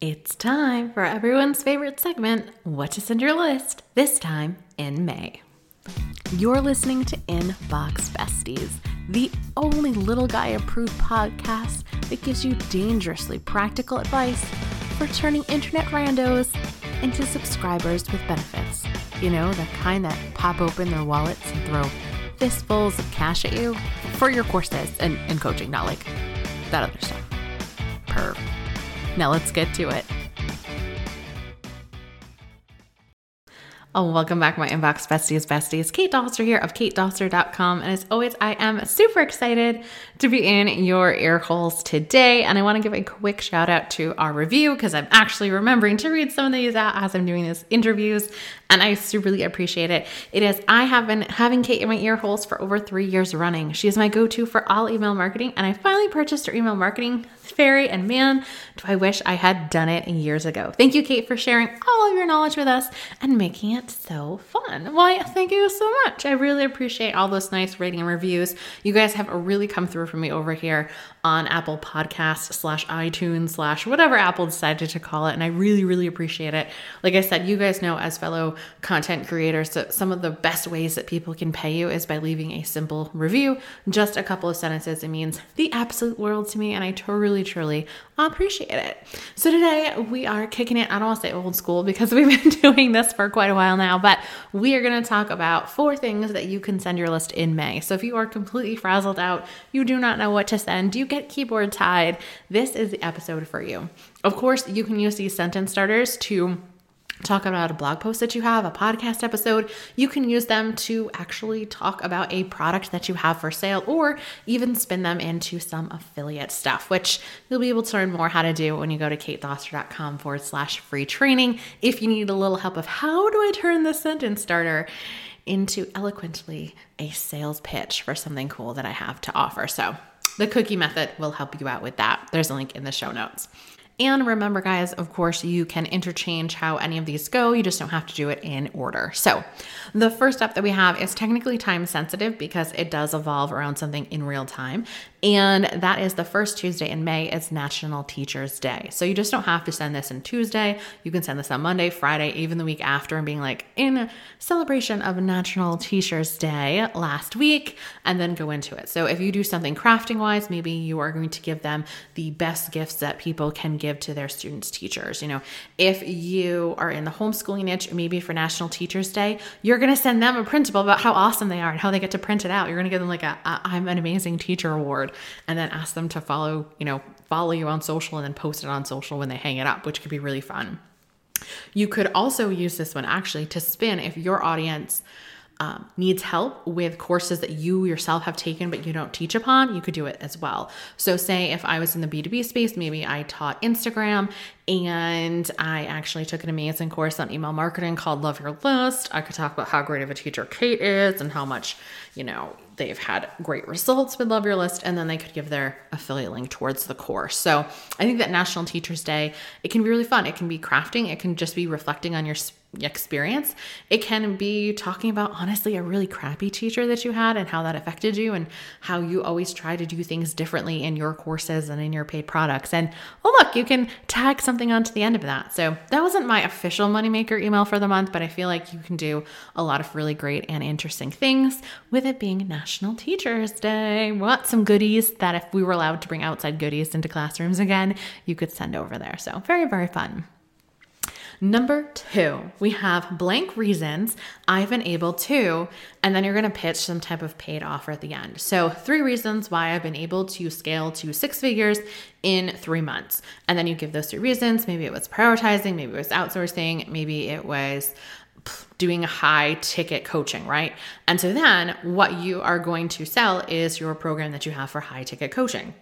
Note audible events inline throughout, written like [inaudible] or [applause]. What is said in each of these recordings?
It's time for everyone's favorite segment, What to Send Your List, this time in May. You're listening to Inbox Besties, the only little guy approved podcast that gives you dangerously practical advice for turning internet randos into subscribers with benefits. You know, the kind that pop open their wallets and throw fistfuls of cash at you for your courses and, and coaching, not like that other stuff. Perv. Now let's get to it. Oh, welcome back, my inbox besties, besties. Kate Doster here of katedoster.com. And as always, I am super excited to be in your ear holes today. And I want to give a quick shout out to our review because I'm actually remembering to read some of these out as I'm doing these interviews. And I really appreciate it. It is, I have been having Kate in my ear holes for over three years running. She is my go to for all email marketing. And I finally purchased her email marketing fairy. And man, do I wish I had done it years ago. Thank you, Kate, for sharing all of your knowledge with us and making it so fun. Why, thank you so much. I really appreciate all those nice rating and reviews. You guys have really come through for me over here on Apple Podcast slash iTunes slash whatever Apple decided to call it. And I really, really appreciate it. Like I said, you guys know as fellow content creators that some of the best ways that people can pay you is by leaving a simple review, just a couple of sentences. It means the absolute world to me. And I truly, truly appreciate it. So today we are kicking it, I don't want to say old school because [laughs] we've been doing this for quite a while now, but we are going to talk about four things that you can send your list in May. So if you are completely frazzled out, you do not know what to send, you get keyboard tied, this is the episode for you. Of course, you can use these sentence starters to talk about a blog post that you have, a podcast episode. You can use them to actually talk about a product that you have for sale or even spin them into some affiliate stuff, which you'll be able to learn more how to do when you go to katedoster.com forward slash free training. If you need a little help of how do I turn this sentence starter into eloquently a sales pitch for something cool that I have to offer. So the cookie method will help you out with that. There's a link in the show notes. And remember, guys, of course, you can interchange how any of these go. You just don't have to do it in order. So, the first step that we have is technically time sensitive because it does evolve around something in real time. And that is the first Tuesday in May. It's National Teachers Day. So, you just don't have to send this in Tuesday. You can send this on Monday, Friday, even the week after, and being like, in celebration of National Teachers Day last week, and then go into it. So, if you do something crafting wise, maybe you are going to give them the best gifts that people can give to their students' teachers. You know, if you are in the homeschooling niche, maybe for National Teachers Day, you're going to send them a printable about how awesome they are and how they get to print it out. You're going to give them like I'm an amazing teacher award and then ask them to follow, you know, follow you on social and then post it on social when they hang it up, which could be really fun. You could also use this one actually to spin if your audience um, needs help with courses that you yourself have taken but you don't teach upon, you could do it as well. So, say if I was in the B2B space, maybe I taught Instagram and I actually took an amazing course on email marketing called Love Your List. I could talk about how great of a teacher Kate is and how much, you know, they've had great results with Love Your List, and then they could give their affiliate link towards the course. So I think that National Teachers Day, it can be really fun. It can be crafting, it can just be reflecting on your experience. It can be talking about honestly a really crappy teacher that you had and how that affected you and how you always try to do things differently in your courses and in your paid products. And oh, look, you can tag something onto the end of that. So that wasn't my official moneymaker email for the month, but I feel like you can do a lot of really great and interesting things with it being National Teachers Day. Want some goodies that if we were allowed to bring outside goodies into classrooms again, you could send over there. So very, very fun. Number two, we have blank reasons I've been able to, and then you're to pitch some type of paid offer at the end. So, three reasons why I've been able to scale to six figures in three months. And then you give those three reasons. Maybe it was prioritizing, maybe it was outsourcing, maybe it was doing high ticket coaching, right? And so then what you are going to sell is your program that you have for high ticket coaching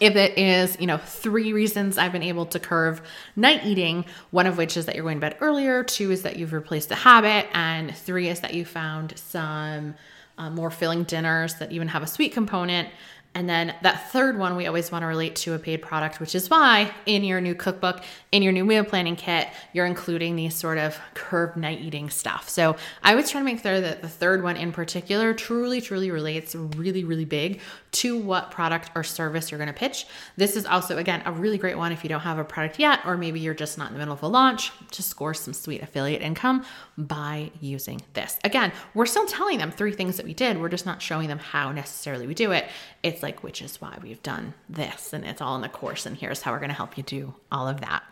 if it is, you know, three reasons I've been able to curve night eating, one of which is that you're going to bed earlier, two is that you've replaced the habit, and three is that you found some uh, more filling dinners that even have a sweet component. And then that third one, we always want to relate to a paid product, which is why in your new cookbook, in your new meal planning kit, you're including these sort of curved night eating stuff. So I was trying to make sure that the third one in particular truly, truly relates really, really big to what product or service you're going to pitch. This is also, again, a really great one if you don't have a product yet, or maybe you're just not in the middle of a launch to score some sweet affiliate income by using this. Again, we're still telling them three things that we did. We're just not showing them how necessarily we do it. It's like, which is why we've done this, and it's all in the course, and here's how we're going to help you do all of that.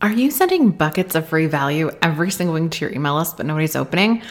Are you sending buckets of free value every single week to your email list, but nobody's opening?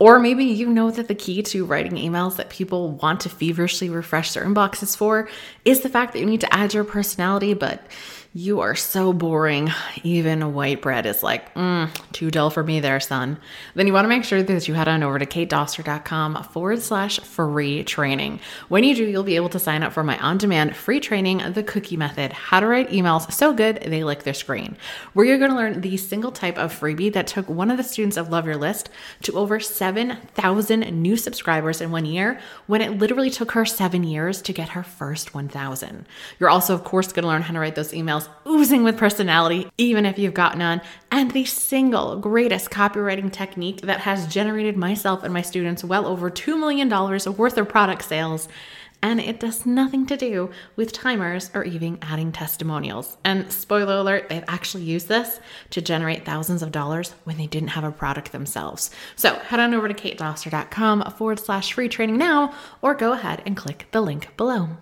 Or maybe you know that the key to writing emails that people want to feverishly refresh their inboxes for is the fact that you need to add your personality, but you are so boring. Even white bread is like, mm, too dull for me there, son. Then you want to make sure that you head on over to katedoster.com forward slash free training. When you do, you'll be able to sign up for my on demand free training, The Cookie Method How to Write Emails So Good They Lick Their Screen, where you're going to learn the single type of freebie that took one of the students of Love Your List to over 7,000 new subscribers in one year when it literally took her seven years to get her first 1,000. You're also, of course, going to learn how to write those emails emails oozing with personality, even if you've got none, and the single greatest copywriting technique that has generated myself and my students well over $2 million worth of product sales. And it does nothing to do with timers or even adding testimonials. And spoiler alert, they've actually used this to generate thousands of dollars when they didn't have a product themselves. So head on over to katedoster.com forward slash free training now, or go ahead and click the link below.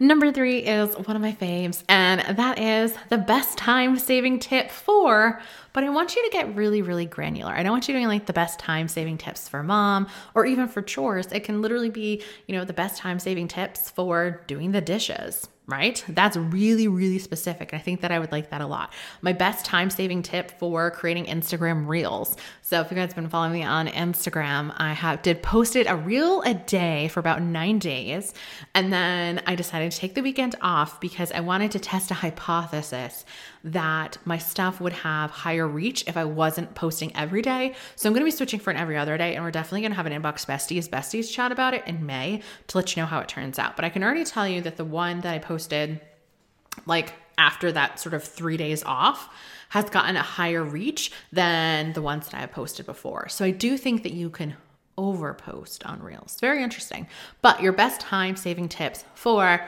Number three is one of my faves, and that is the best time saving tip for. But I want you to get really, really granular. I don't want you doing like the best time saving tips for mom or even for chores. It can literally be, you know, the best time saving tips for doing the dishes right? That's really, really specific. I think that I would like that a lot. My best time saving tip for creating Instagram reels. So if you guys have been following me on Instagram, I have did posted a reel a day for about nine days. And then I decided to take the weekend off because I wanted to test a hypothesis that my stuff would have higher reach if I wasn't posting every day. So I'm going to be switching for an every other day, and we're definitely going to have an inbox besties besties chat about it in May to let you know how it turns out. But I can already tell you that the one that I posted, like after that sort of three days off, has gotten a higher reach than the ones that I have posted before. So I do think that you can overpost on Reels. Very interesting. But your best time saving tips for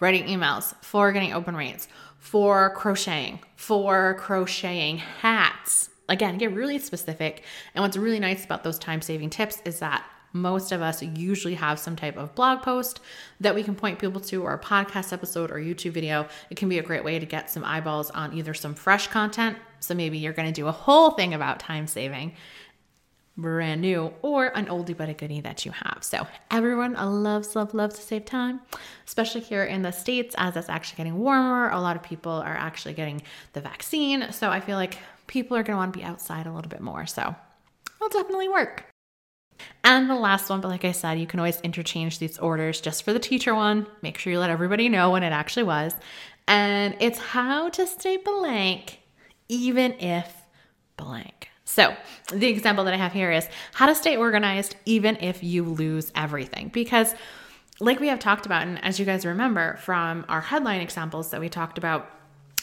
writing emails, for getting open rates, for crocheting, for crocheting hats. Again, get really specific. And what's really nice about those time saving tips is that most of us usually have some type of blog post that we can point people to, or a podcast episode or YouTube video. It can be a great way to get some eyeballs on either some fresh content. So maybe you're going to do a whole thing about time saving brand new or an oldie but a goodie that you have. So everyone loves, love, loves to save time, especially here in the States as it's actually getting warmer. A lot of people are actually getting the vaccine. So I feel like people are going to want to be outside a little bit more. So it'll definitely work. And the last one, but like I said, you can always interchange these orders just for the teacher one. Make sure you let everybody know when it actually was. And it's how to stay blank, even if blank. So, the example that I have here is how to stay organized even if you lose everything. Because, like we have talked about, and as you guys remember from our headline examples that we talked about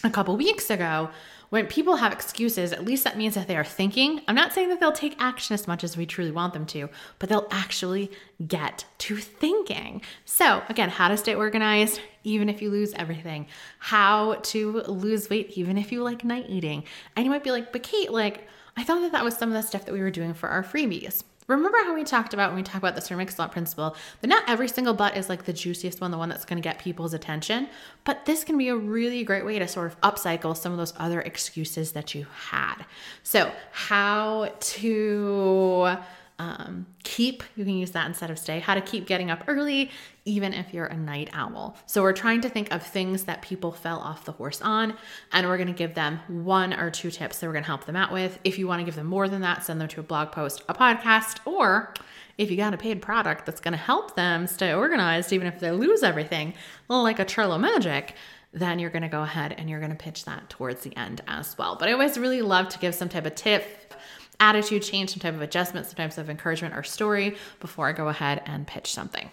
a couple weeks ago, when people have excuses, at least that means that they are thinking. I'm not saying that they'll take action as much as we truly want them to, but they'll actually get to thinking. So, again, how to stay organized even if you lose everything, how to lose weight even if you like night eating. And you might be like, but Kate, like, I thought that that was some of the stuff that we were doing for our freebies. Remember how we talked about when we talk about the Sir Mix-a-Lot principle that not every single butt is like the juiciest one, the one that's going to get people's attention, but this can be a really great way to sort of upcycle some of those other excuses that you had. So, how to um, keep, you can use that instead of stay, how to keep getting up early, even if you're a night owl. So we're trying to think of things that people fell off the horse on, and we're going to give them one or two tips that we're going to help them out with. If you want to give them more than that, send them to a blog post, a podcast, or if you got a paid product that's going to help them stay organized, even if they lose everything, like a Trello Magic, then you're going to go ahead and you're going to pitch that towards the end as well. But I always really love to give some type of tip attitude change, some type of adjustment, some types of encouragement or story before I go ahead and pitch something.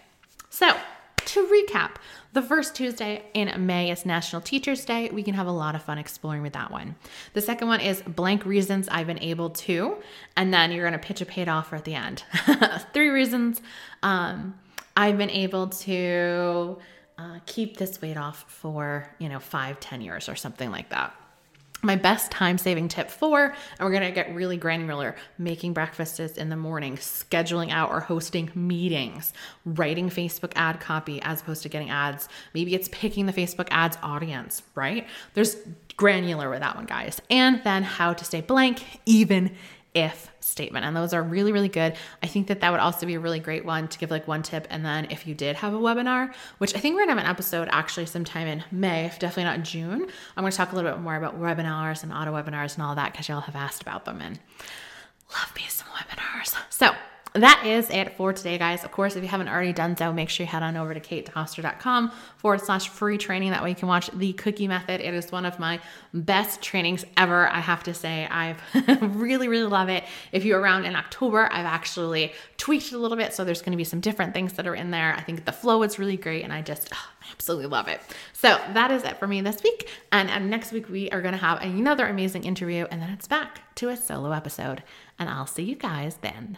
So, to recap, the first Tuesday in May is National Teachers Day. We can have a lot of fun exploring with that one. The second one is blank reasons I've been able to, and then you're going to pitch a paid offer at the end. [laughs] Three reasons um, I've been able to uh, keep this weight off for, you know, five, ten years or something like that my best time saving tip four, and we're gonna get really granular making breakfasts in the morning, scheduling out or hosting meetings, writing Facebook ad copy as opposed to getting ads. Maybe it's picking the Facebook ads audience, right? There's granular with that one, guys. And then how to stay blank, even if statement. And those are really, really good. I think that that would also be a really great one to give like one tip. And then if you did have a webinar, which I think we're gonna have an episode actually sometime in May, definitely not June, I'm gonna talk a little bit more about webinars and auto webinars and all that because y'all have asked about them and love me some webinars. So that is it for today, guys. Of course, if you haven't already done so, make sure you head on over to katedoster.com forward slash free training. That way you can watch the cookie method. It is one of my best trainings ever. I have to say, I've [laughs] really, really love it. If you're around in October, I've actually tweaked it a little bit. So there's going to be some different things that are in there. I think the flow is really great and I just oh, absolutely love it. So that is it for me this week. And, and next week, we are going to have another amazing interview and then it's back to a solo episode. And I'll see you guys then.